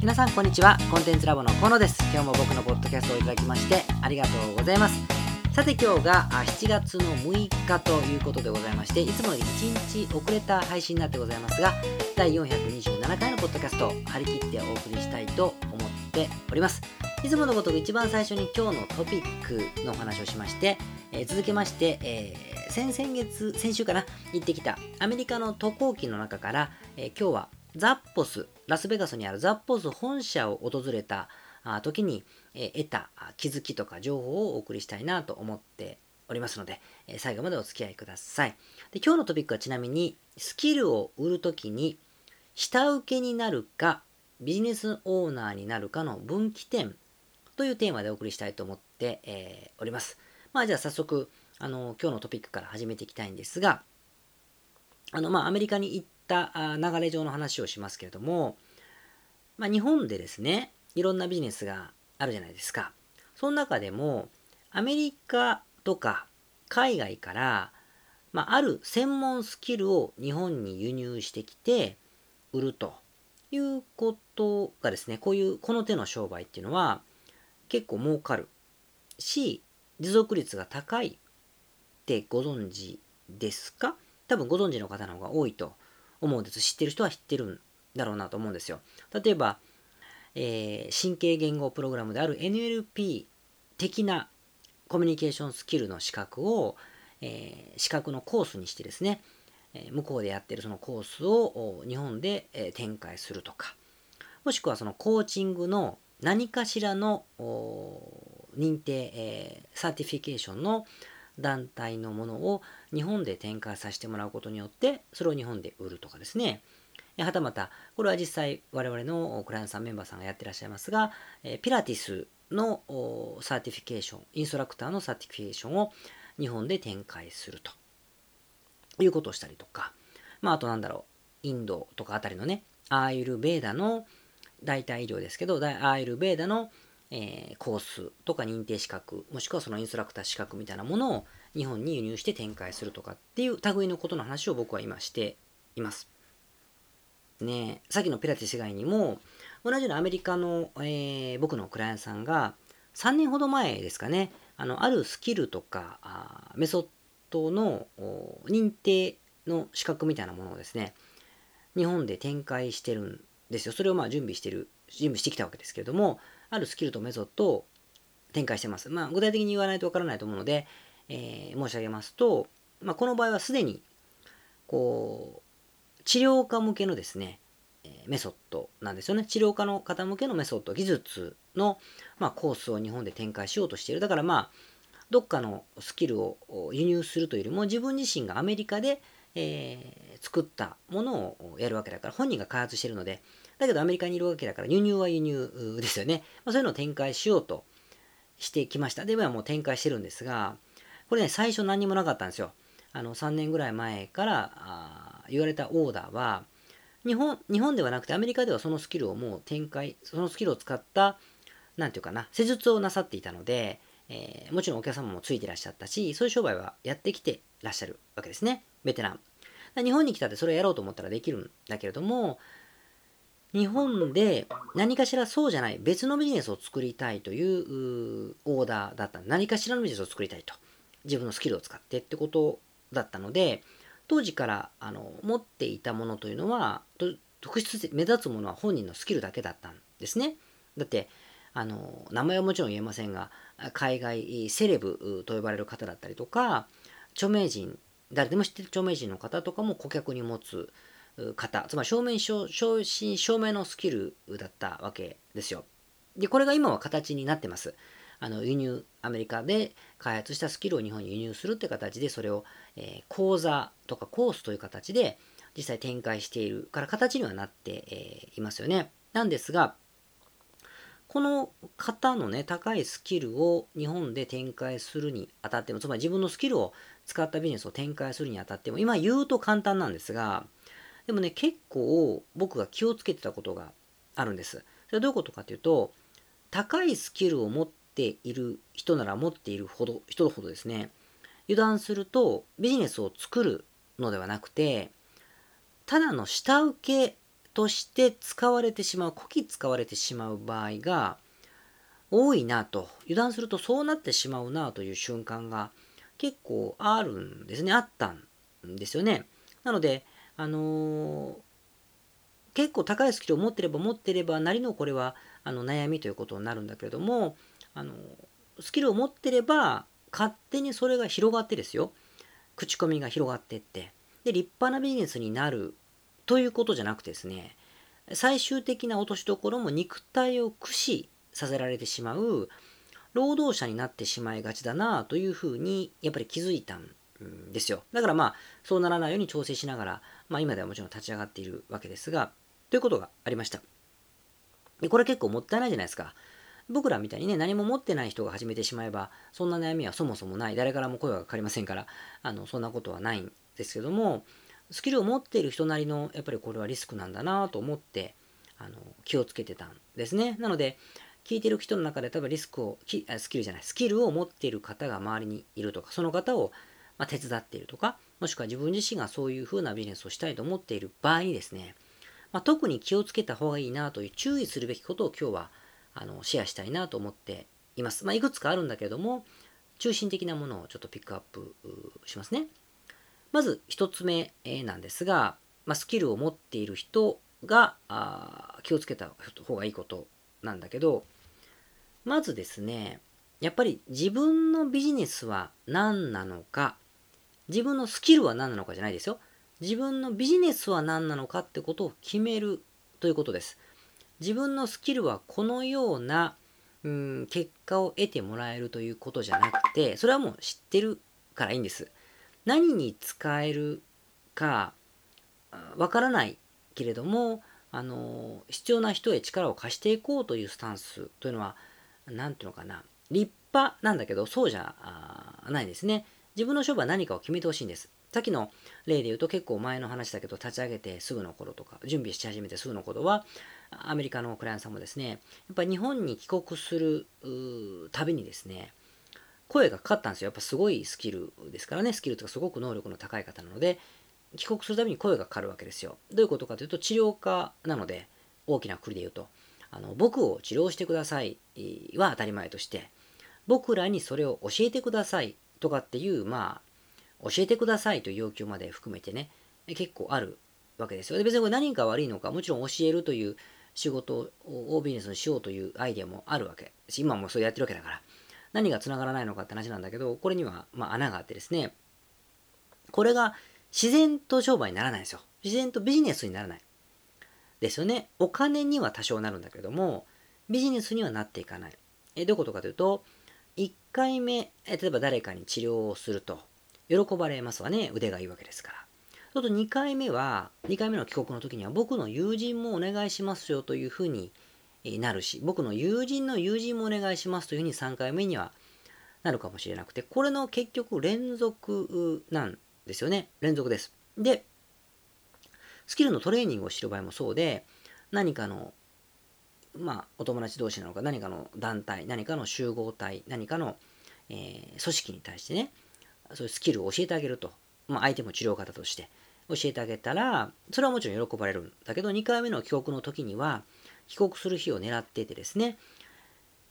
皆さんこんにちは。コンテンツラボの河野です。今日も僕のポッドキャストをいただきましてありがとうございます。さて今日が7月の6日ということでございましていつもより1日遅れた配信になってございますが第427回のポッドキャストを張り切ってお送りしたいと思っております。いつものごとく一番最初に今日のトピックのお話をしまして、えー、続けまして、えー、先々月先週かな行ってきたアメリカの渡航機の中から、えー、今日はザッポス、ラスベガスにあるザッポス本社を訪れた時に得た気づきとか情報をお送りしたいなと思っておりますので、最後までお付き合いください。で今日のトピックはちなみに、スキルを売るときに、下請けになるか、ビジネスオーナーになるかの分岐点というテーマでお送りしたいと思って、えー、おります。まあじゃあ早速、あの、今日のトピックから始めていきたいんですが、あの、まあアメリカに行ってた流れ上の話をしますけれども、まあ日本でですね、いろんなビジネスがあるじゃないですか。その中でも、アメリカとか海外から、まあ、ある専門スキルを日本に輸入してきて売るということがですね、こういうこの手の商売っていうのは結構儲かるし、持続率が高いってご存知ですか？多分ご存知の方の方が多いと思うんです。知ってる人は知ってるんだろうなと思うんですよ。例えば、えー、神経言語プログラムである NLP 的なコミュニケーションスキルの資格を、えー、資格のコースにしてですね、え向こうでやってるそのコースを日本で、え展開するとか、もしくはそのコーチングの何かしらの認定、えー、 certification の団体のものを日本で展開させてもらうことによって、それを日本で売るとかですね。はたまた、これは実際我々のクライアントさんメンバーさんがやってらっしゃいますが、ピラティスの certification、インストラクターの certification を日本で展開するということをしたりとか、まあ、あとなんだろう、インドとかあたりのね、アーユルベーダの代替医療ですけど、アーユルベーダの、えー、コースとか認定資格、もしくはそのインストラクター資格みたいなものを日本に輸入して展開するとかっていう類のことの話を僕は今しています。ねさっきのピラティス以外にも、同じようなアメリカの、えー、僕のクライアントさんが3年ほど前ですかね、あの、あるスキルとか、あメソッドの認定の資格みたいなものをですね、日本で展開してるんですよ。それをまあ準備してる、準備してきたわけですけれども、あるスキルとメソッドを展開してます。まあ、具体的に言わないとわからないと思うので、えー、申し上げますと、まあ、この場合はすでに、こう、治療家向けのですね、メソッドなんですよね。治療家の方向けのメソッド、技術の、まあ、コースを日本で展開しようとしている。だからまあ、どっかのスキルを輸入するというよりも、自分自身がアメリカで、えー、作ったものをやるわけだから、本人が開発しているので、だけどアメリカにいるわけだから、輸入は輸入ですよね。まあ、そういうのを展開しようとしてきました。で、今はもう展開してるんですが、これね、最初何にもなかったんですよ。あの、3年ぐらい前から言われたオーダーは、日本、日本ではなくてアメリカではそのスキルをもう展開、そのスキルを使った、なんていうかな、施術をなさっていたので、えー、もちろんお客様もついてらっしゃったし、そういう商売はやってきてらっしゃるわけですね。ベテラン。日本に来たってそれをやろうと思ったらできるんだけれども、日本で何かしらそうじゃない別のビジネスを作りたいというオーダーだった何かしらのビジネスを作りたいと。自分のスキルを使ってってことだったので、当時からあの持っていたものというのは、特筆目立つものは本人のスキルだけだったんですね。だって、あの名前はもちろん言えませんが、海外セレブと呼ばれる方だったりとか、著名人、誰でも知ってる著名人の方とかも顧客に持つ方、つまり証明書、正真正銘のスキルだったわけですよ。で、これが今は形になってます。あの輸入、アメリカで開発したスキルを日本に輸入するって形で、それを、えー、講座とかコースという形で実際展開しているから形にはなって、えー、いますよね。なんですが、この方のね、高いスキルを日本で展開するにあたっても、つまり自分のスキルを使ったビジネスを展開するにあたっても、今言うと簡単なんですが、でもね、結構僕が気をつけてたことがあるんです。それはどういうことかというと、高いスキルを持っている人なら持っているほど、人ほどですね、油断するとビジネスを作るのではなくて、ただの下請けとして使われてしまう、こき使われてしまう場合が多いなと、油断するとそうなってしまうなという瞬間が結構あるんですね、あったんですよね。なので、あのー、結構高いスキルを持ってれば持ってればなりのこれはあの悩みということになるんだけれども、あのスキルを持ってれば勝手にそれが広がってですよ。口コミが広がってって。で立派なビジネスになるということじゃなくてですね最終的な落としどころも肉体を駆使させられてしまう労働者になってしまいがちだなというふうにやっぱり気づいたんですよだからまあそうならないように調整しながら、まあ、今ではもちろん立ち上がっているわけですがということがありましたでこれ結構もったいないじゃないですか僕らみたいにね、何も持ってない人が始めてしまえば、そんな悩みはそもそもない。誰からも声はかかりませんから、あの、そんなことはないんですけども、スキルを持っている人なりの、やっぱりこれはリスクなんだなと思って、あの、気をつけてたんですね。なので、聞いてる人の中で多分リスクを、スキルじゃない、スキルを持っている方が周りにいるとか、その方を、ま手伝っているとか、もしくは自分自身がそういうふうなビジネスをしたいと思っている場合にですね、まあ、特に気をつけた方がいいなという注意するべきことを今日はあのシェアしたいなと思っています。まあ、いくつかあるんだけれども、中心的なものをちょっとピックアップしますね。まず1つ目なんですが、まあ、スキルを持っている人があ気をつけた方がいいことなんだけど、まずですね、やっぱり自分のビジネスは何なのか、自分のスキルは何なのかじゃないですよ。自分のビジネスは何なのかってことを決めるということです。自分のスキルはこのような、うん、結果を得てもらえるということじゃなくて、それはもう知ってるからいいんです。何に使えるかわからないけれども、あの、必要な人へ力を貸していこうというスタンスというのは、何ていうのかな、立派なんだけど、そうじゃないですね。自分の勝負は何かを決めてほしいんです。さっきの例で言うと結構前の話だけど立ち上げてすぐの頃とか準備し始めてすぐの頃はアメリカのクライアントさんもですねやっぱり日本に帰国するたびにですね声がかかったんですよ。やっぱすごいスキルですからね。スキルとかすごく能力の高い方なので帰国するたびに声がかかるわけですよ。どういうことかというと治療家なので大きな国で言うと。あの僕を治療してくださいは当たり前として僕らにそれを教えてくださいとかっていうまあ教えてくださいという要求まで含めてね、結構あるわけですよ。で別にこれ何か悪いのか、もちろん教えるという仕事をビジネスにしようというアイデアもあるわけ、今もそうやってるわけだから、何が繋がらないのかって話なんだけど、これにはま穴があってですね、これが自然と商売にならないんですよ。自然とビジネスにならない。ですよね。お金には多少なるんだけども、ビジネスにはなっていかない。えどういうことかというと、1回目、例えば誰かに治療をすると。喜ばれますわね。腕がいいわけですから。ちょっと2回目は、2回目の帰国の時には僕の友人もお願いしますよというふうになるし、僕の友人の友人もお願いしますというふうに3回目にはなるかもしれなくて、これの結局連続なんですよね。連続です。で、スキルのトレーニングを知る場合もそうで、何かの、まあ、お友達同士なのか、何かの団体、何かの集合体、何かの、えー、組織に対してね、そういうスキルを教えてあげると。まあ、相手も治療方として教えてあげたら、それはもちろん喜ばれるんだけど、2回目の帰国の時には、帰国する日を狙っててですね、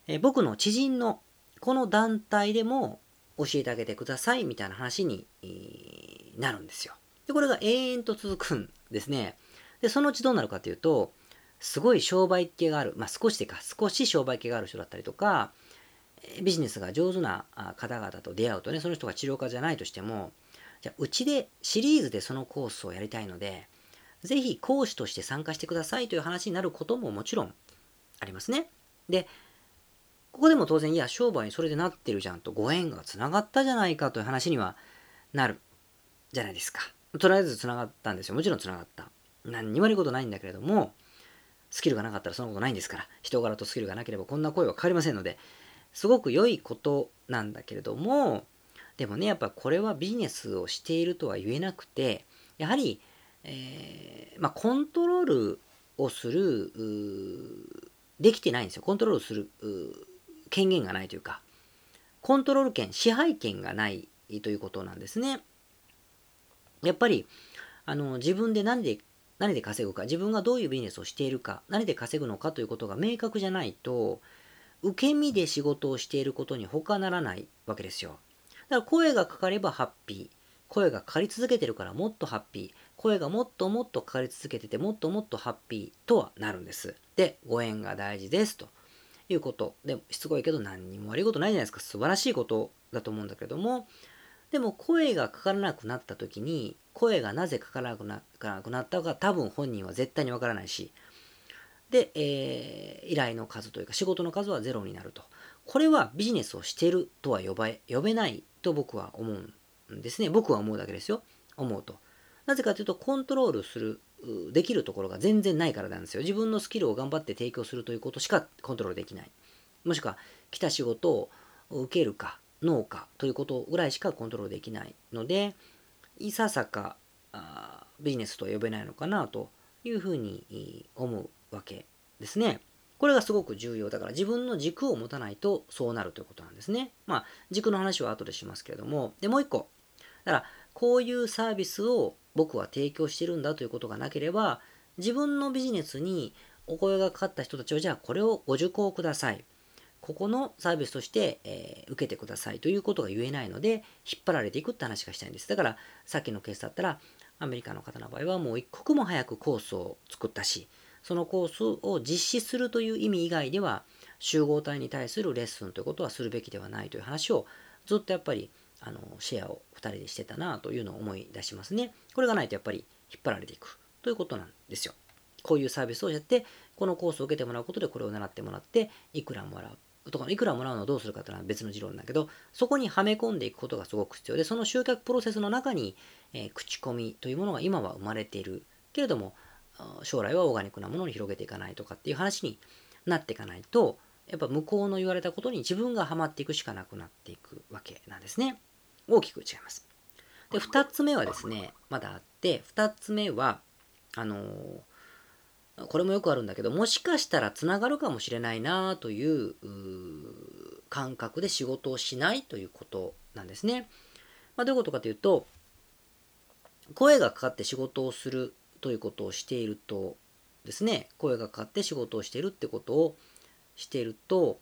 え僕の知人のこの団体でも教えてあげてくださいみたいな話になるんですよ。で、これが永遠と続くんですね。で、そのうちどうなるかというと、すごい商売系がある、まあ少しでか、少し商売系がある人だったりとか、ビジネスが上手な方々と出会うとね、その人が治療家じゃないとしても、じゃあうちでシリーズでそのコースをやりたいので、ぜひ講師として参加してくださいという話になることももちろんありますね。で、ここでも当然、いや、商売にそれでなってるじゃんとご縁がつながったじゃないかという話にはなるじゃないですか。とりあえずつながったんですよ。もちろんつながった。何にも悪いことないんだけれども、スキルがなかったらそんなことないんですから、人柄とスキルがなければこんな声はかかりませんので、すごく良いことなんだけれども、でもね、やっぱこれはビジネスをしているとは言えなくて、やはり、えー、まあ、コントロールをする、できてないんですよ。コントロールする権限がないというか、コントロール権、支配権がないということなんですね。やっぱり、あの、自分で何で何で稼ぐか、自分がどういうビジネスをしているか、何で稼ぐのかということが明確じゃないと、受け身で仕事をしていることに他ならないわけですよ。だから声がかかればハッピー。声がかかり続けてるからもっとハッピー。声がもっともっとかかり続けててもっともっとハッピーとはなるんです。で、ご縁が大事ですということ。で、しつこいけど何にも悪いことないじゃないですか。素晴らしいことだと思うんだけども、でも声がかからなくなった時に声がなぜかからなくななくなったか多分本人は絶対にわからないしで、えー、依頼の数というか仕事の数はゼロになると。これはビジネスをしてるとは呼ば呼べないと僕は思うんですね。僕は思うだけですよ。思うと。なぜかというとコントロールするできるところが全然ないからなんですよ。自分のスキルを頑張って提供するということしかコントロールできない。もしくは来た仕事を受けるか農家ということぐらいしかコントロールできないのでいささかあビジネスとは呼べないのかなというふうに思うわけですね。これがすごく重要だから自分の軸を持たないとそうなるということなんですね。まあ軸の話は後でしますけれどもでもう一個だからこういうサービスを僕は提供してるんだということがなければ自分のビジネスにお声がかかった人たちをじゃあこれをご受講ください。ここのサービスとして、えー、受けてくださいということが言えないので、引っ張られていくって話がしたいんです。だから、さっきのケースだったら、アメリカの方の場合はもう一刻も早くコースを作ったし、そのコースを実施するという意味以外では、集合体に対するレッスンということはするべきではないという話をずっとやっぱりあのシェアを2人でしてたなというのを思い出しますね。これがないとやっぱり引っ張られていくということなんですよ。こういうサービスをやって、このコースを受けてもらうことでこれを習ってもらって、いくらもらう。とかいくらもらうのをどうするかというのは別の持論だけど、そこにはめ込んでいくことがすごく必要で、その集客プロセスの中に、えー、口コミというものが今は生まれているけれども、将来はオーガニックなものに広げていかないとかっていう話になっていかないと、やっぱ向こうの言われたことに自分がハマっていくしかなくなっていくわけなんですね。大きく違います。で、二つ目はですね、まだあって、二つ目は、あのーこれもよくあるんだけど、もしかしたらつながるかもしれないなという感覚で仕事をしないということなんですね。まあ、どういうことかというと、声がかかって仕事をするということをしているとですね、声がかかって仕事をしているってことをしていると、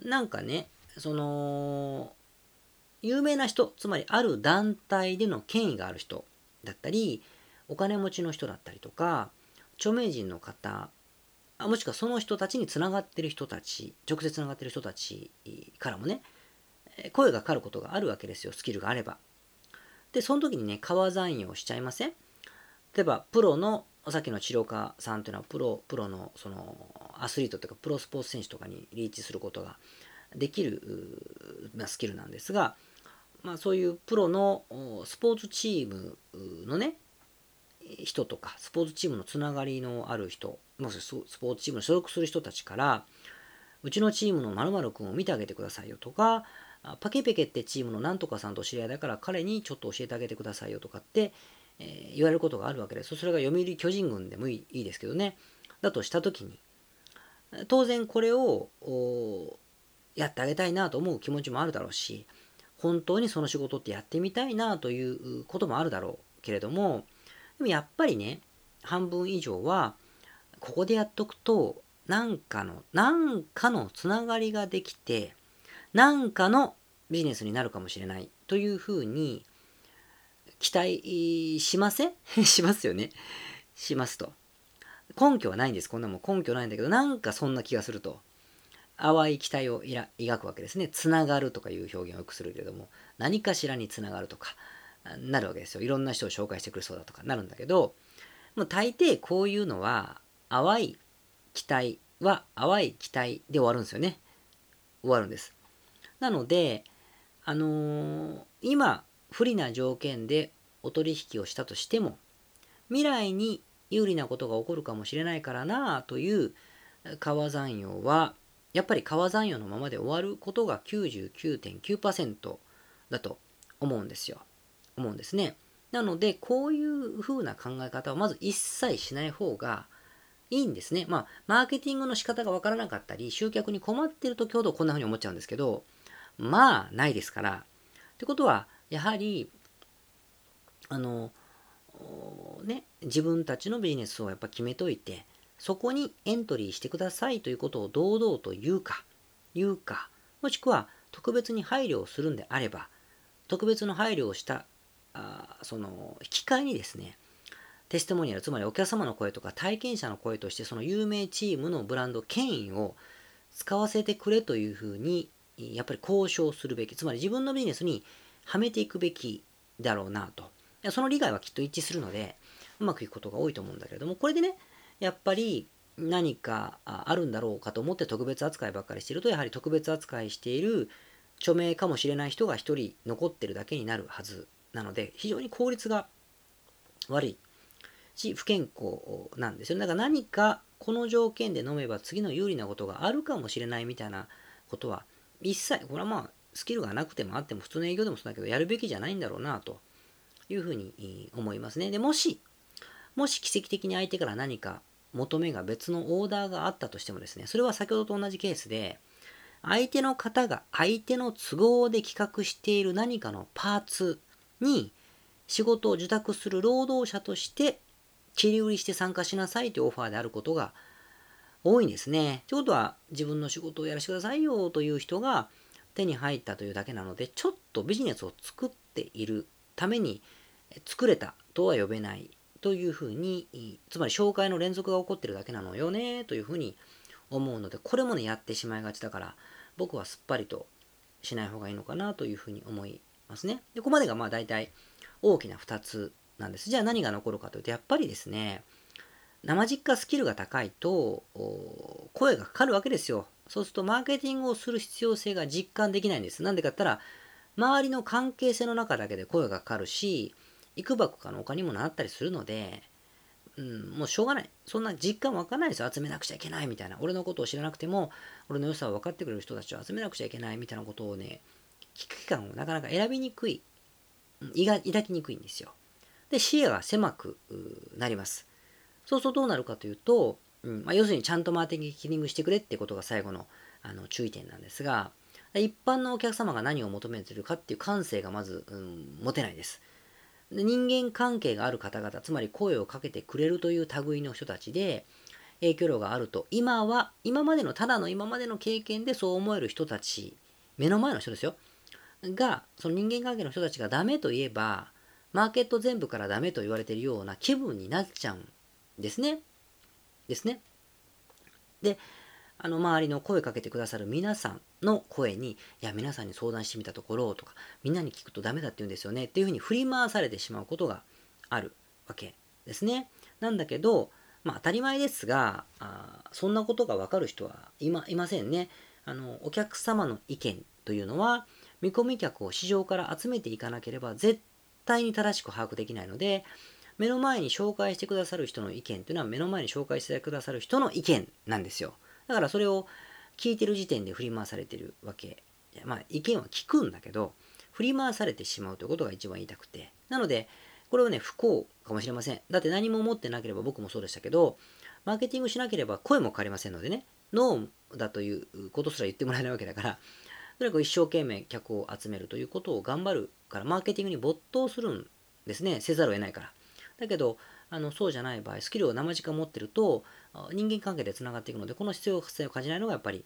なんかね、その、有名な人、つまりある団体での権威がある人だったり、お金持ちの人だったりとか、著名人の方もしくはその人たちにつながってる人たち直接つながってる人たちからもね声がかかることがあるわけですよスキルがあれば。でその時にね川残用しちゃいません？例えばプロのさっきの治療家さんというのはプロプロのそのアスリートというかプロスポーツ選手とかにリーチすることができる、まあ、スキルなんですが、まあ、そういうプロのスポーツチームのね人とか、スポーツチームのつながりのある人、もしスポーツチームに所属する人たちから、うちのチームの〇〇君を見てあげてくださいよとか、パケペケってチームのなんとかさんと知り合いだから彼にちょっと教えてあげてくださいよとかって、え、言われることがあるわけです。それが読売巨人軍でもいいいいですけどね。だとしたときに、当然これをやってあげたいなと思う気持ちもあるだろうし、本当にその仕事ってやってみたいなということもあるだろうけれども、でもやっぱりね、半分以上は、ここでやっとくと、なんかの、なんかのつながりができて、なんかのビジネスになるかもしれないというふうに期待しません？しますよね。しますと。根拠はないんです。こんなもん根拠ないんだけど、なんかそんな気がすると。淡い期待を抱くわけですね。つながるとかいう表現をよくするけれども、何かしらにつながるとか、なるわけですよ。いろんな人を紹介してくれそうだとかなるんだけど、もう大抵こういうのは、淡い期待は淡い期待で終わるんですよね。終わるんです。なので、あのー、今、不利な条件でお取引をしたとしても、未来に有利なことが起こるかもしれないからなという川残用は、やっぱり川残用のままで終わることが99.9%だと思うんですよ。思うんですね。なので、こういう風な考え方はまず一切しない方がいいんですね。まあ、マーケティングの仕方がわからなかったり、集客に困ってる時ほどこんな風に思っちゃうんですけど、まあ、ないですから。ってことは、やはり、あの、ね、自分たちのビジネスをやっぱ決めといて、そこにエントリーしてくださいということを堂々と言うか、言うか、もしくは特別に配慮をするんであれば、特別の配慮をしたあその引き換えにですね、テストモニアル、つまりお客様の声とか体験者の声としてその有名チームのブランド権威を使わせてくれというふうにやっぱり交渉するべき、つまり自分のビジネスにはめていくべきだろうなと。その利害はきっと一致するので、うまくいくことが多いと思うんだけれども、これでね、やっぱり何かあるんだろうかと思って特別扱いばっかりしてると、やはり特別扱いしている著名かもしれない人が1人残ってるだけになるはずなので、非常に効率が悪いし、不健康なんですよ。だから何かこの条件で飲めば次の有利なことがあるかもしれないみたいなことは、一切、これはまあ、スキルがなくてもあっても、普通の営業でもそうだけど、やるべきじゃないんだろうな、というふうに思いますね。で、もし、もし奇跡的に相手から何か求めが別のオーダーがあったとしてもですね、それは先ほどと同じケースで、相手の方が相手の都合で企画している何かのパーツに仕事を受託する労働者として切り売りして参加しなさいというオファーであることが多いんですね。ということは自分の仕事をやらせてくださいよという人が手に入ったというだけなので、ちょっとビジネスを作っているために作れたとは呼べないというふうに、つまり紹介の連続が起こってるだけなのよねというふうに思うので、これもね、やってしまいがちだから、僕はすっぱりとしない方がいいのかなというふうに思いますね。でここまでがまあ大体大きな2つなんです。じゃあ何が残るかというと、やっぱりですね、生実家スキルが高いと、声がかかるわけですよ。そうすると、マーケティングをする必要性が実感できないんです。なんでかって言ったら、周りの関係性の中だけで声がかかるし、いくばくかのお金にもなったりするので、うん、もうしょうがない。そんな実感わかんないですよ。集めなくちゃいけないみたいな。俺のことを知らなくても、俺の良さを分かってくれる人たちを集めなくちゃいけないみたいなことをね、危機感をなかなか選びにくい、抱きにくいんですよ。で、視野が狭くなります。そうするとどうなるかというと、うんまあ、要するにちゃんとマーティングしてくれってことが最後のあの注意点なんですが、一般のお客様が何を求めてるかっていう感性がまず、うん、持てないです。で人間関係がある方々、つまり声をかけてくれるという類の人たちで、影響力があると、今は、今までの、ただの今までの経験でそう思える人たち、目の前の人ですよ、が、その人間関係の人たちがダメと言えば、マーケット全部からダメと言われているような気分になっちゃうんですね。ですね。で、あの周りの声かけてくださる皆さんの声に、いや、皆さんに相談してみたところとか、みんなに聞くとダメだって言うんですよねっていうふうに振り回されてしまうことがあるわけですね。なんだけど、まあ当たり前ですが、あそんなことがわかる人はいまいませんね。あの、お客様の意見というのは、見込み客を市場から集めていかなければ絶対に正しく把握できないので、目の前に紹介してくださる人の意見というのは目の前に紹介してくださる人の意見なんですよ。だからそれを聞いてる時点で振り回されてるわけ。まあ意見は聞くんだけど、振り回されてしまうということが一番言いたくて。なので、これはね、不幸かもしれません。だって何も持ってなければ僕もそうでしたけど、マーケティングしなければ声もかかりませんのでね、ノーだということすら言ってもらえないわけだから、とにかく一生懸命客を集めるということを頑張るから、マーケティングに没頭するんですね。せざるを得ないから。だけど、あのそうじゃない場合、スキルを生直持ってると、人間関係でつながっていくので、この必要性を感じないのがやっぱり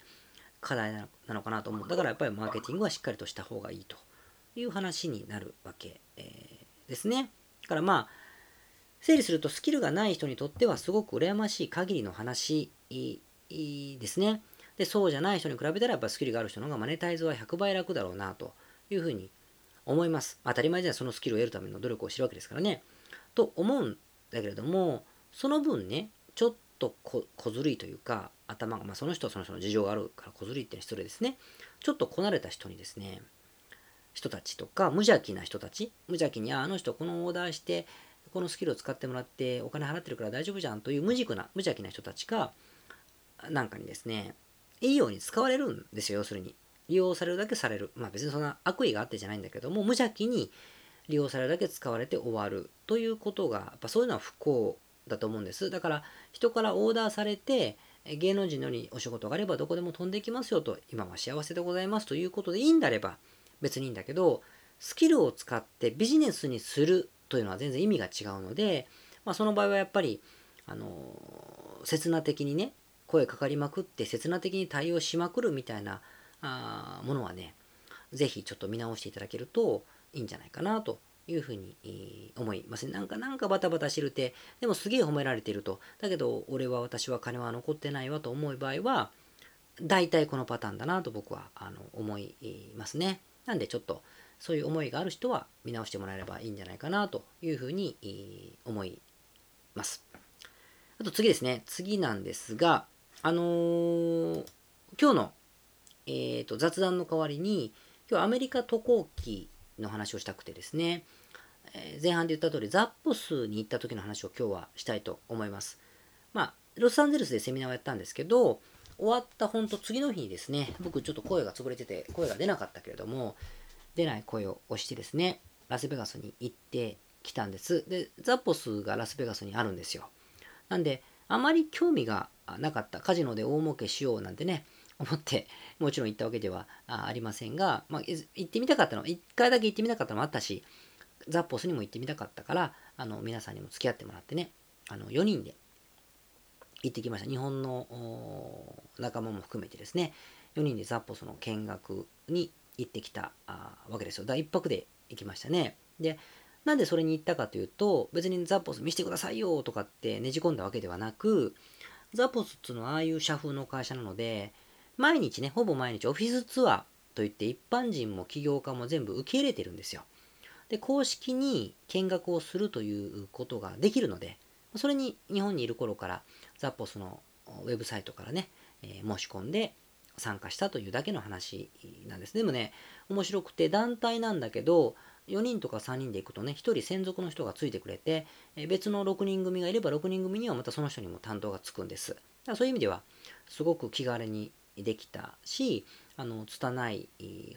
課題なのかなと思う。だからやっぱりマーケティングはしっかりとした方がいいという話になるわけ、えー、ですね。だからまあ、整理するとスキルがない人にとってはすごく羨ましい限りの話ですね。で、そうじゃない人に比べたらやっぱスキルがある人の方がマネタイズは100倍楽だろうなというふうに思います。当たり前じゃそのスキルを得るための努力をしてるわけですからね。と思うんだけれども、その分ね、ちょっと小ずるいというか、頭が、まあ、その人はその人の事情があるから小ずるいっていうのは失礼ですね。ちょっとこなれた人にですね、人たちとか、無邪気な人たち、無邪気に、あ、あの人このオーダーして、このスキルを使ってもらってお金払ってるから大丈夫じゃんという無軸な、無邪気な人たちが、なんかにですね、いいように使われるんですよ、要するに。利用されるだけされる。まあ別にそんな悪意があってじゃないんだけども、無邪気に利用されるだけ使われて終わるということが、やっぱそういうのは不幸だと思うんです。だから人からオーダーされて、芸能人のようにお仕事があればどこでも飛んでいきますよと、今は幸せでございますということでいいんだれば別にいいんだけど、スキルを使ってビジネスにするというのは全然意味が違うので、まあ、その場合はやっぱり、あの刹那的にね声かかりまくって刹那的に対応しまくるみたいなあものはね是非ちょっと見直していただけるといいんじゃないかなというふうに思います。なんか、なんかバタバタしてるて、でもすげえ褒められてると。だけど、俺は私は金は残ってないわと思う場合は、大体このパターンだなと僕はあの思いますね。なんでちょっとそういう思いがある人は見直してもらえればいいんじゃないかなというふうに思います。あと次ですね。次なんですが、あのー、今日の、えーと、雑談の代わりに、今日アメリカ渡航機の話をしたくてですね、えー、前半で言った通り、ザッポスに行った時の話を今日はしたいと思います。まあ、ロサンゼルスでセミナーをやったんですけど、終わったほんと次の日にですね、僕ちょっと声が潰れてて、声が出なかったけれども、出ない声を押してですね、ラスベガスに行ってきたんです。で、ザッポスがラスベガスにあるんですよ。なんで、あまり興味がなかった、カジノで大儲けしようなんてね、思って、もちろん行ったわけではありませんが、まあ、行ってみたかったの、1回だけ行ってみたかったのもあったし、ザッポスにも行ってみたかったから、あの皆さんにも付き合ってもらってね、あの4人で行ってきました。日本の仲間も含めてですね、4人でザッポスの見学に行ってきたわけですよ。だ1泊で行きましたね。で、なんでそれに行ったかというと、別にザポス見せてくださいよとかってねじ込んだわけではなく、ザポスっていうのはああいう社風の会社なので、毎日ね、ほぼ毎日オフィスツアーといって一般人も起業家も全部受け入れてるんですよ。で、公式に見学をするということができるので、それに日本にいる頃からザポスのウェブサイトからね、えー、申し込んで参加したというだけの話なんです。でもね、面白くて団体なんだけど、4人とか3人で行くとね、1人専属の人がついてくれて、別の6人組がいれば6人組にはまたその人にも担当がつくんです。だからそういう意味では、すごく気軽にできたし、あの、拙い、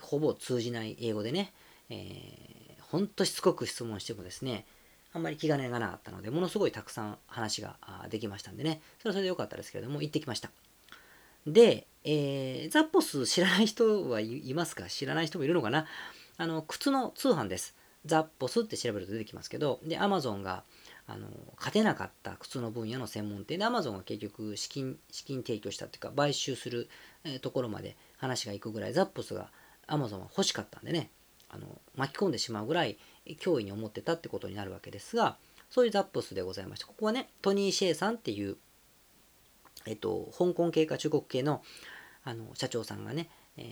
ほぼ通じない英語でね、えー、ほんとしつこく質問してもですね、あんまり気兼ねがなかったので、ものすごいたくさん話ができましたんでね、それはそれで良かったですけれども、行ってきました。で、えー、ザッポス知らない人はいますか？知らない人もいるのかな？あの、靴の通販です。ザッポスって調べると出てきますけど、で、アマゾンが、あの、勝てなかった靴の分野の専門店で、アマゾンが結局資金、資金提供したっていうか、買収する、ところまで話がいくぐらい、ザッポスがアマゾンは欲しかったんでね、あの、巻き込んでしまうぐらい脅威に思ってたってことになるわけですが、そういうザッポスでございまして、ここはね、トニー・シェイさんっていう、えっと、香港系か中国系のあの社長さんがね、え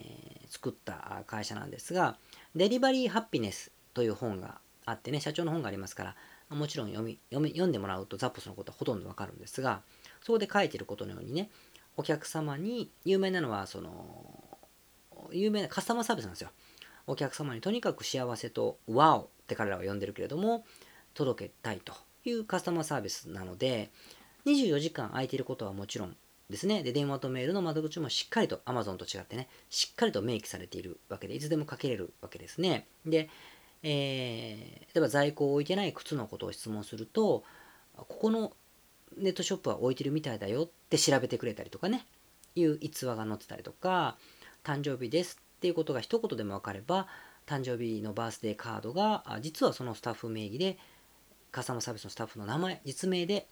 ー、作った会社なんですが、デリバリーハッピネスという本があってね、社長の本がありますから、もちろん読み読み読んでもらうとザップスのことはほとんどわかるんですが、そこで書いてることのようにね、お客様に、有名なのは、その、有名なカスタマーサービスなんですよ。お客様にとにかく幸せとワオって彼らは呼んでるけれども、届けたいというカスタマーサービスなので、24時間空いていることはもちろんですね。で、電話とメールの窓口もしっかりと Amazon と違ってね、しっかりと明記されているわけで、いつでもかけれるわけですね。で、えー、例えば在庫を置いてない靴のことを質問すると、ここのネットショップは置いてるみたいだよって調べてくれたりとかね、いう逸話が載ってたりとか、誕生日ですっていうことが一言でも分かれば、誕生日のバースデーカードが、実はそのスタッフ名義で、カスタマーサービスのスタッフの名前、実名で、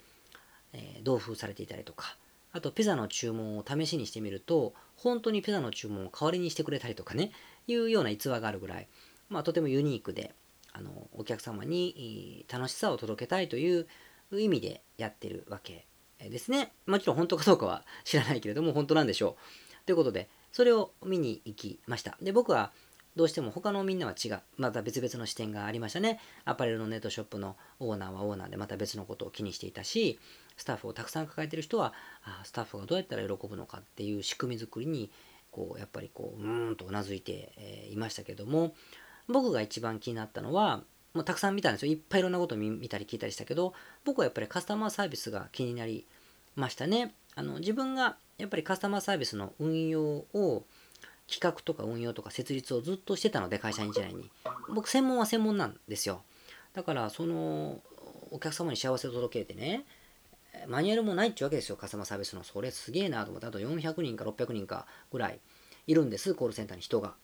えー、同封されていたりとか、あとピザの注文を試しにしてみると、本当にピザの注文を代わりにしてくれたりとかね、いうような逸話があるぐらい、まあとてもユニークで、あの、お客様に楽しさを届けたいという意味でやってるわけですね。もちろん本当かどうかは知らないけれども、本当なんでしょう。ということで、それを見に行きました。で、僕はどうしても他のみんなは違う。また別々の視点がありましたね。アパレルのネットショップのオーナーはオーナーでまた別のことを気にしていたし、スタッフをたくさん抱えてる人はあスタッフがどうやったら喜ぶのかっていう仕組み作りにこうやっぱりこううーんとうなずいて、え、いましたけども僕が一番気になったのはもうたくさん見たんですよ。いっぱいいろんなこと見たり聞いたりしたけど僕はやっぱりカスタマーサービスが気になりましたね。あの自分がやっぱりカスタマーサービスの運用を企画とか運用とか設立をずっとしてたので会社員時代に。僕専門は専門なんですよ。だからそのお客様に幸せを届けてねマニュアルもないってわけですよ、カスタマーサービスの。それすげえなと思って、あと400人か600人かぐらいいるんです、コールセンターに人が。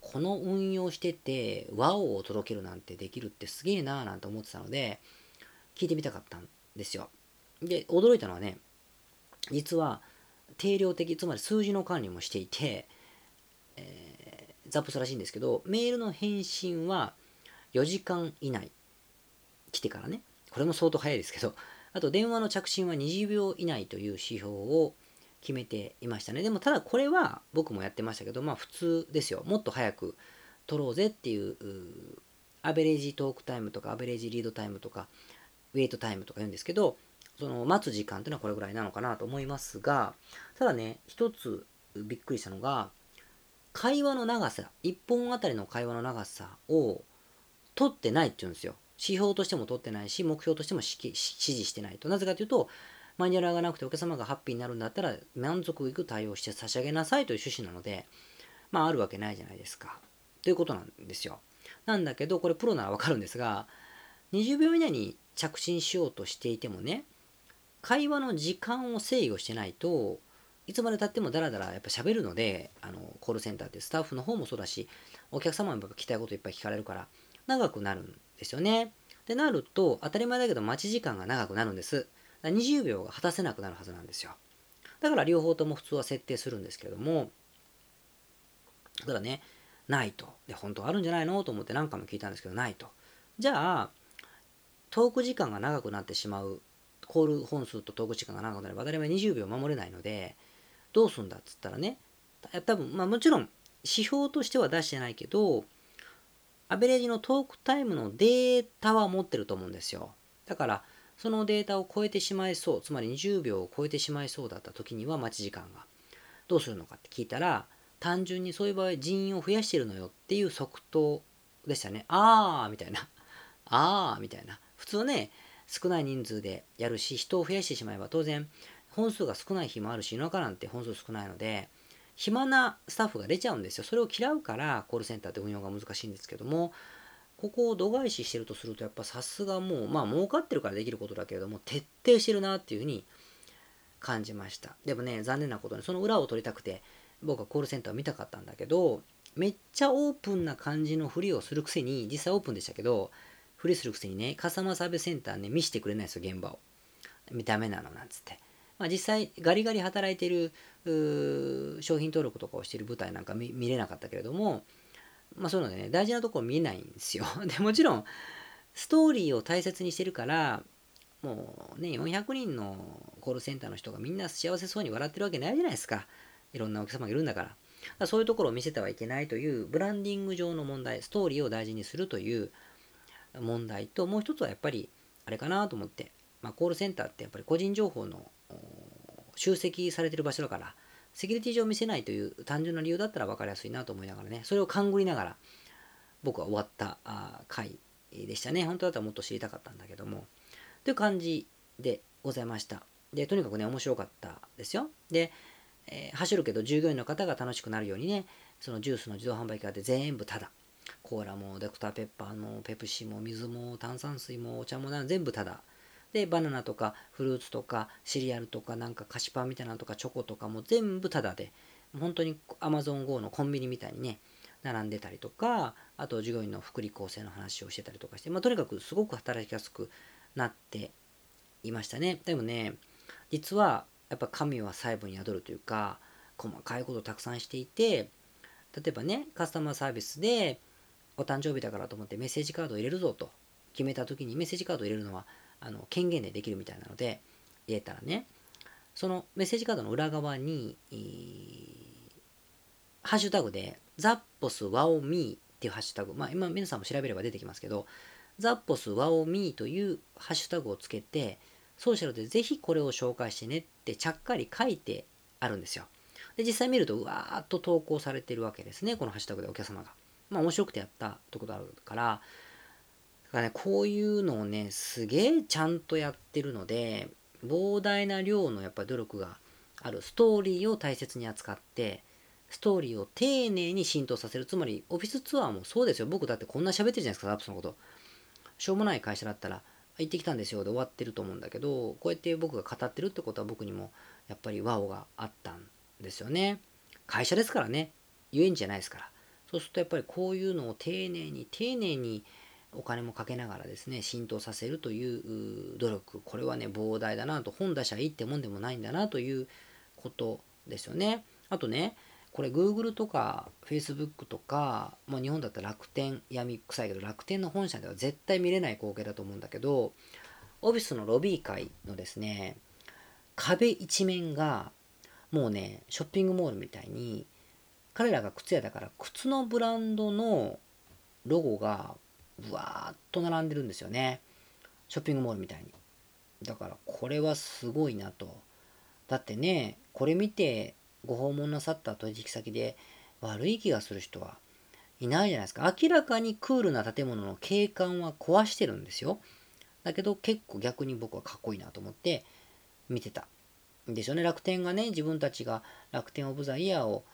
この運用してて、和を届けるなんてできるってすげえなーなんて思ってたので、聞いてみたかったんですよ。で、驚いたのはね、実は定量的、つまり数字の管理もしていて、えー、ザップスらしいんですけど、メールの返信は4時間以内来てからね、これも相当早いですけど、あと電話の着信は20秒以内という指標を決めていましたね。でもただこれは僕もやってましたけど、まあ普通ですよ。もっと早く取ろうぜっていうアベレージトークタイムとかアベレージリードタイムとかウェイトタイムとか言うんですけど、その待つ時間っていうのはこれぐらいなのかなと思いますが、ただね、一つびっくりしたのが、会話の長さ、1本あたりの会話の長さを取ってないって言うんですよ。指標としても取ってないし、目標としても指示してないと。なぜかというと、マニュアルがなくてお客様がハッピーになるんだったら満足いく対応して差し上げなさいという趣旨なので、まああるわけないじゃないですか。ということなんですよ。なんだけど、これプロならわかるんですが、20秒以内に着信しようとしていてもね、会話の時間を制御してないと、いつまでたってもダラダラやっぱ喋るので、あの、コールセンターってスタッフの方もそうだし、お客様もやっぱ聞きたいこといっぱい聞かれるから、長くなるんですよね。でなると、当たり前だけど待ち時間が長くなるんです。20秒が果たせなくなるはずなんですよ。だから両方とも普通は設定するんですけれども、ただね、ないと。で、本当あるんじゃないのと思って何回も聞いたんですけど、ないと。じゃあ、トーク時間が長くなってしまう、コール本数とトーク時間が長くなれば当たり前20秒守れないので、どうすんだっつったらね、多分、まあもちろん指標としては出してないけど、アベレージのトークタイムのデータは持ってると思うんですよ。だから、そのデータを超えてしまいそう、つまり20秒を超えてしまいそうだった時には待ち時間が。どうするのかって聞いたら、単純にそういう場合人員を増やしてるのよっていう即答でしたね。あーみたいな。あーみたいな。普通ね、少ない人数でやるし、人を増やしてしまえば当然、本数が少ない日もあるし、夜中なんて本数少ないので、暇なスタッフが出ちゃうんですよ。それを嫌うからコールセンターって運用が難しいんですけども、ここを度外視してるとすると、やっぱさすがもう、まあ儲かってるからできることだけれども、徹底してるなっていうふうに感じました。でもね、残念なことに、その裏を取りたくて、僕はコールセンターを見たかったんだけど、めっちゃオープンな感じのふりをするくせに、実際オープンでしたけど、ふりするくせにね、カスタマーサービスセンターね、見せてくれないですよ、現場を。見た目なのなんつって。まあ、実際ガリガリ働いてる商品登録とかをしてる舞台なんか見れなかったけれども、まあ、そういうのでね大事なところ見えないんですよ。でもちろんストーリーを大切にしてるからもうね400人のコールセンターの人がみんな幸せそうに笑ってるわけないじゃないですか。いろんなお客様がいるんだからそういうところを見せてはいけないというブランディング上の問題ストーリーを大事にするという問題ともう一つはやっぱりあれかなと思って、まあ、コールセンターってやっぱり個人情報の集積されてる場所だから、セキュリティ上見せないという単純な理由だったら分かりやすいなと思いながらね、それを勘ぐりながら僕は終わった回でしたね。本当だったらもっと知りたかったんだけども。という感じでございました。で、とにかくね、面白かったですよ。で、えー、走るけど従業員の方が楽しくなるようにね、そのジュースの自動販売機があって全部タダ。コーラもドクターペッパーもペプシも水も炭酸水もお茶も全部タダ。で、バナナとかフルーツとかシリアルとかなんか菓子パンみたいなのとかチョコとかも全部タダで、本当に Amazon Go のコンビニみたいにね、並んでたりとか、あと従業員の福利厚生の話をしてたりとかして、まあ、とにかくすごく働きやすくなっていましたね。でもね、実はやっぱ神は細部に宿るというか、細かいことをたくさんしていて、例えばね、カスタマーサービスでお誕生日だからと思ってメッセージカードを入れるぞと決めた時にメッセージカードを入れるのはあの権限でできるみたいなので入れたらねそのメッセージカードの裏側に、ハッシュタグでザッポスワオミーっていうハッシュタグまあ今皆さんも調べれば出てきますけどザッポスワオミーというハッシュタグをつけてソーシャルでぜひこれを紹介してねってちゃっかり書いてあるんですよ。で実際見るとうわーっと投稿されてるわけですねこのハッシュタグでお客様が。まあ面白くてやったってことあるからからね、こういうのをね、すげえちゃんとやってるので、膨大な量のやっぱり努力があるストーリーを大切に扱って、ストーリーを丁寧に浸透させる。つまり、オフィスツアーもそうですよ。僕だってこんな喋ってるじゃないですか、アップスのこと。しょうもない会社だったら、行ってきたんですよで終わってると思うんだけど、こうやって僕が語ってるってことは僕にもやっぱりワオがあったんですよね。会社ですからね。言えんじゃないですから。そうするとやっぱりこういうのを丁寧に丁寧にお金もかけながらですね浸透させるという努力。これはね膨大だなと。本出しゃいいってもんでもないんだなということですよね。あとねこれ Google とか Facebook とか、まあ、日本だったら楽天闇臭いけど楽天の本社では絶対見れない光景だと思うんだけどオフィスのロビー階のですね壁一面がもうねショッピングモールみたいに彼らが靴屋だから靴のブランドのロゴがぶわーっと並んでるんですよねショッピングモールみたいにだからこれはすごいなとだってねこれ見てご訪問なさった取引先で悪い気がする人はいないじゃないですか。明らかにクールな建物の景観は壊してるんですよ。だけど結構逆に僕はかっこいいなと思って見てた。ですよね。楽天がね、自分たちが楽天オブザイヤーを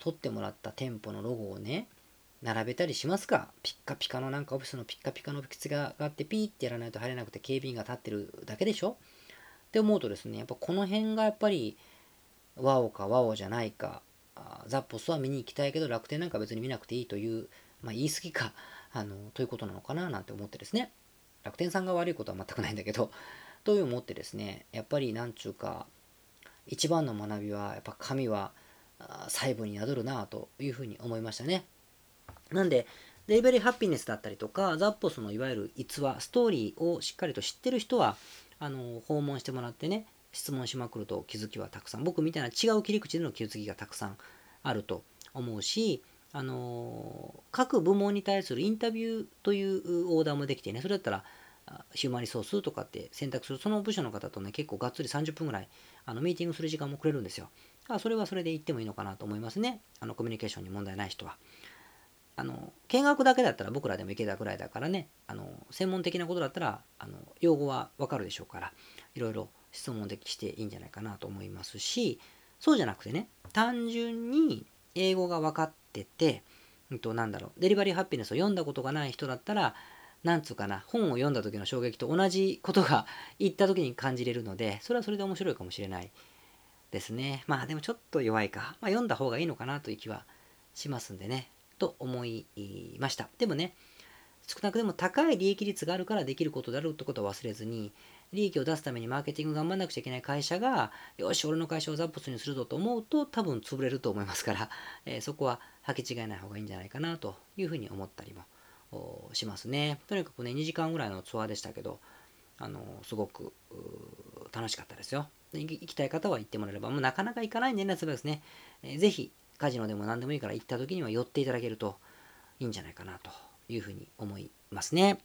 取ってもらった店舗のロゴをね、並べたりしますか？ピッカピカのなんかオフィスのピッカピカの靴があってピーってやらないと入れなくて警備員が立ってるだけでしょ？って思うとですね、やっぱこの辺がやっぱりワオかワオじゃないか、ザッポスは見に行きたいけど楽天なんか別に見なくていいという、まあ、言い過ぎか、あの、ということなのかななんて思ってですね。楽天さんが悪いことは全くないんだけど、という思ってですね、やっぱりなんちゅうか、一番の学びは、やっぱ神は細部に宿るなというふうに思いましたね。なんで、デイベリーハッピネスだったりとか、ザッポスのいわゆる逸話、ストーリーをしっかりと知ってる人は、あの、訪問してもらってね、質問しまくると気づきはたくさん。僕みたいな違う切り口での気づきがたくさんあると思うしあの各部門に対するインタビューというオーダーもできてねそれだったらヒューマリソースとかって選択するその部署の方とね結構がっつり30分ぐらいあのミーティングする時間もくれるんですよ。あそれはそれで言ってもいいのかなと思いますね。あのコミュニケーションに問題ない人は。あの見学だけだったら僕らでもいけたぐらいだからねあの専門的なことだったらあの用語はわかるでしょうからいろいろ質問でしていいんじゃないかなと思いますし、そうじゃなくてね、単純に英語が分かってて、うんと、なんだろう、デリバリーハッピネスを読んだことがない人だったら、なんつうかな、本を読んだ時の衝撃と同じことが 言った時に感じれるので、それはそれで面白いかもしれないですね。まあでもちょっと弱いか。まあ、読んだ方がいいのかなという気はしますんでね、と思いました。でもね、少なくとも高い利益率があるからできることであるってことを忘れずに、利益を出すためにマーケティング頑張んなくちゃいけない会社が、よし、俺の会社をザップスにするぞと思うと、多分潰れると思いますから、えー、そこは履き違えない方がいいんじゃないかなというふうに思ったりもしますね。とにかくね、2時間ぐらいのツアーでしたけど、あのすごく楽しかったですよ。行きたい方は行ってもらえれば、もうなかなか行かないんでね、そうですね。えー、ぜひ、カジノでも何でもいいから行った時には寄っていただけるといいんじゃないかなというふうに思いますね。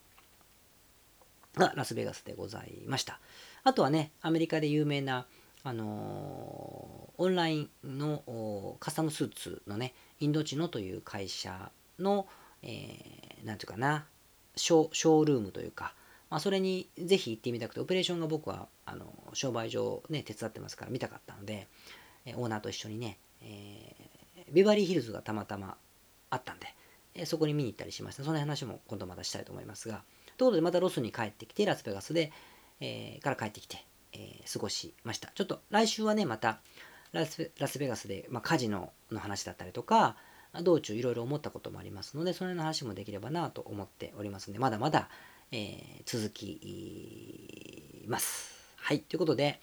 がラスベガスでございました。あとはね、アメリカで有名な、あのー、オンラインのカスタムスーツのね、インドチノという会社の、えー、なんていうかな、ショショールームというか、まあ、それにぜひ行ってみたくて、オペレーションが僕はあの商売上ね、手伝ってますから見たかったので、えオーナーと一緒にね、えー、ビバリーヒルズがたまたまあったんで、えそこに見に行ったりしました。その話も今度またしたいと思いますが、ということで、またロスに帰ってきて、ラスベガスで、えー、から帰ってきて、えー、過ごしました。ちょっと来週はね、またラスベガスで、まあ、カジノの話だったりとか、道中いろいろ思ったこともありますので、その辺の話もできればなと思っておりますので、まだまだ、えー、続きます。はい。ということで、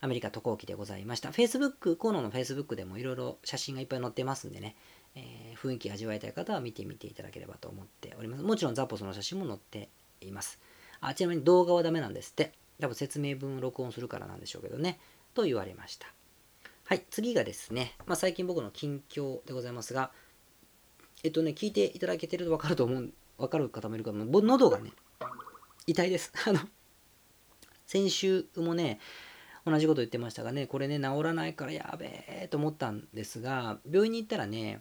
アメリカ渡航記でございました。Facebook、河野の Facebook でもいろいろ写真がいっぱい載ってますんでね、えー、雰囲気味わいたい方は見てみていただければと思っております。もちろんザポスの写真も載っています。あちなみに動画はダメなんですって。多分説明文録音するからなんでしょうけどね。と言われました。はい、次がですね、まあ、最近僕の近況でございますが、えっとね、聞いていただけてると分かると思う、分かる方もいるかも、喉がね、痛いです。あの、先週もね、同じこと言ってましたがね、これね、治らないからやべえと思ったんですが、病院に行ったらね、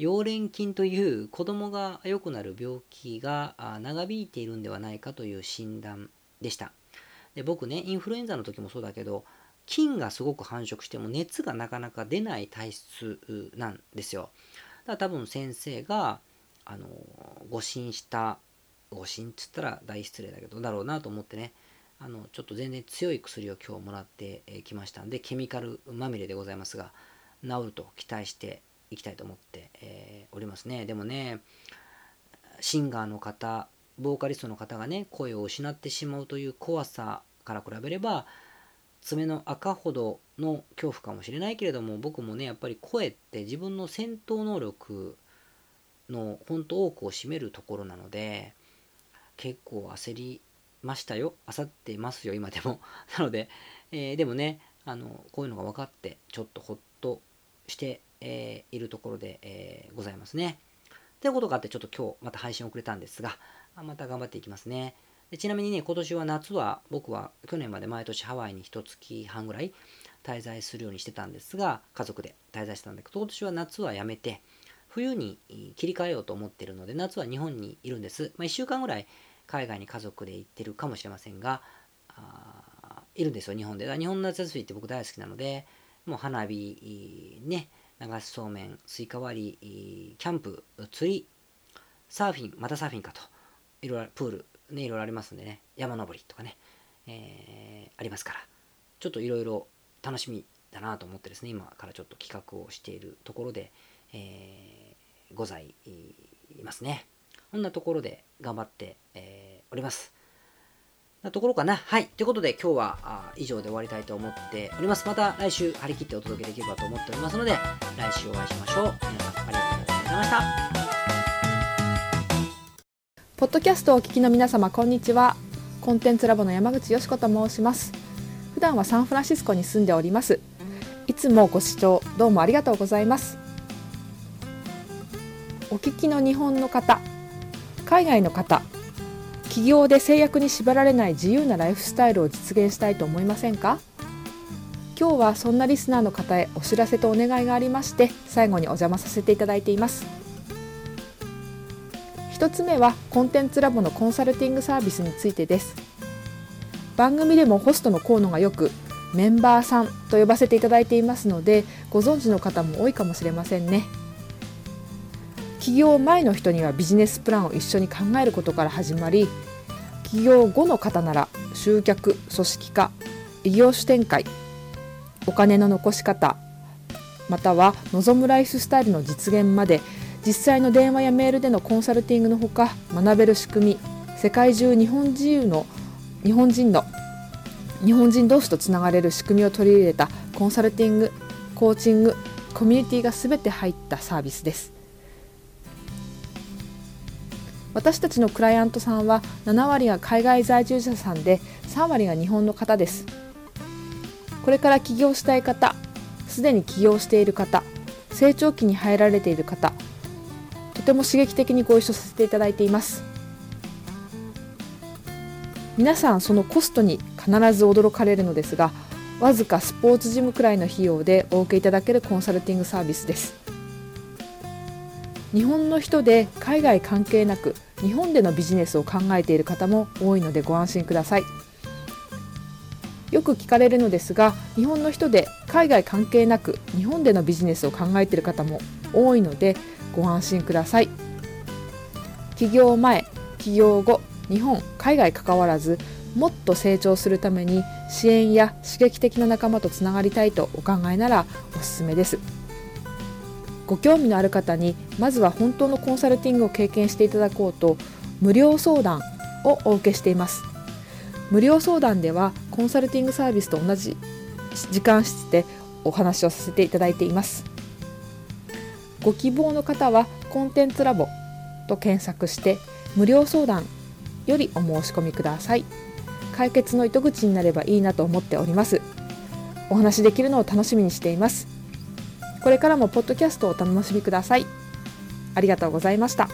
溶連菌という子供が良くなる病気が長引いているんではないかという診断でした。で僕ね、インフルエンザの時もそうだけど、菌がすごく繁殖しても熱がなかなか出ない体質なんですよ。だから多分先生が、あの、誤診した、誤診っつったら大失礼だけど、だろうなと思ってね、あの、ちょっと全然強い薬を今日もらってきましたんで、ケミカルまみれでございますが、治ると期待していきたいと思って、え、おりますね。でもねシンガーの方ボーカリストの方がね声を失ってしまうという怖さから比べれば爪の赤ほどの恐怖かもしれないけれども僕もねやっぱり声って自分の戦闘能力の本当多くを占めるところなので結構焦りましたよ。焦ってますよ。今でも。なので、えー、でもねあのこういうのが分かってちょっとほっとして、えー、いるところで、えー、ございますね。ということがあってちょっと今日また配信遅れたんですがまた頑張っていきますね。でちなみにね今年は夏は僕は去年まで毎年ハワイに1月半ぐらい滞在するようにしてたんですが家族で滞在してたんだけど今年は夏はやめて冬に切り替えようと思ってるので、夏は日本にいるんです。まあ、1週間ぐらい海外に家族で行ってるかもしれませんが、いるんですよ、日本で。日本の夏休みって僕大好きなので、もう花火、ね、流しそうめん、スイカ割り、キャンプ、釣り、サーフィン、またサーフィンかと、いろいろ、プール、ね、いろいろありますんでね、山登りとかね、えー、ありますから、ちょっといろいろ楽しみだなと思ってですね、今からちょっと企画をしているところで、えーございますね。こんなところで頑張って、えー、おります。なところかな。はい。ということで今日はあ以上で終わりたいと思っております。また来週張り切ってお届けできればと思っておりますので、来週お会いしましょう。皆さんありがとうございました。ポッドキャストをお聞きの皆様、こんにちは。コンテンツラボの山口よし子と申します。普段はサンフランシスコに住んでおります。いつもご視聴どうもありがとうございます。お聞きの日本の方海外の方企業で制約に縛られない自由なライフスタイルを実現したいと思いませんか？今日はそんなリスナーの方へお知らせとお願いがありまして最後にお邪魔させていただいています。一つ目はコンテンツラボのコンサルティングサービスについてです。番組でもホストの河野がよくメンバーさんと呼ばせていただいていますのでご存知の方も多いかもしれませんね。起業前の人にはビジネスプランを一緒に考えることから始まり起業後の方なら集客組織化異業種展開お金の残し方または望むライフスタイルの実現まで実際の電話やメールでのコンサルティングのほか学べる仕組み世界中日本人の日本人の日本人同士とつながれる仕組みを取り入れたコンサルティングコーチングコミュニティが全て入ったサービスです。私たちのクライアントさんは7割が海外在住者さんで3割が日本の方です。これから起業したい方すでに起業している方成長期に入られている方とても刺激的にご一緒させていただいています。皆さんそのコストに必ず驚かれるのですがわずかスポーツジムくらいの費用でお受けいただけるコンサルティングサービスです。日本の人で海外関係なく日本でのビジネスを考えている方も多いのでご安心くださいよく聞かれるのですが日本の人で海外関係なく日本でのビジネスを考えている方も多いのでご安心ください起業前起業後日本海外関わらずもっと成長するために支援や刺激的な仲間とつながりたいとお考えならおすすめです。ご興味のある方にまずは本当のコンサルティングを経験していただこうと無料相談をお受けしています。無料相談ではコンサルティングサービスと同じ時間室でお話をさせていただいています。ご希望の方はコンテンツラボと検索して無料相談よりお申し込みください。解決の糸口になればいいなと思っております。お話できるのを楽しみにしています。これからもポッドキャストをお楽しみください。ありがとうございました。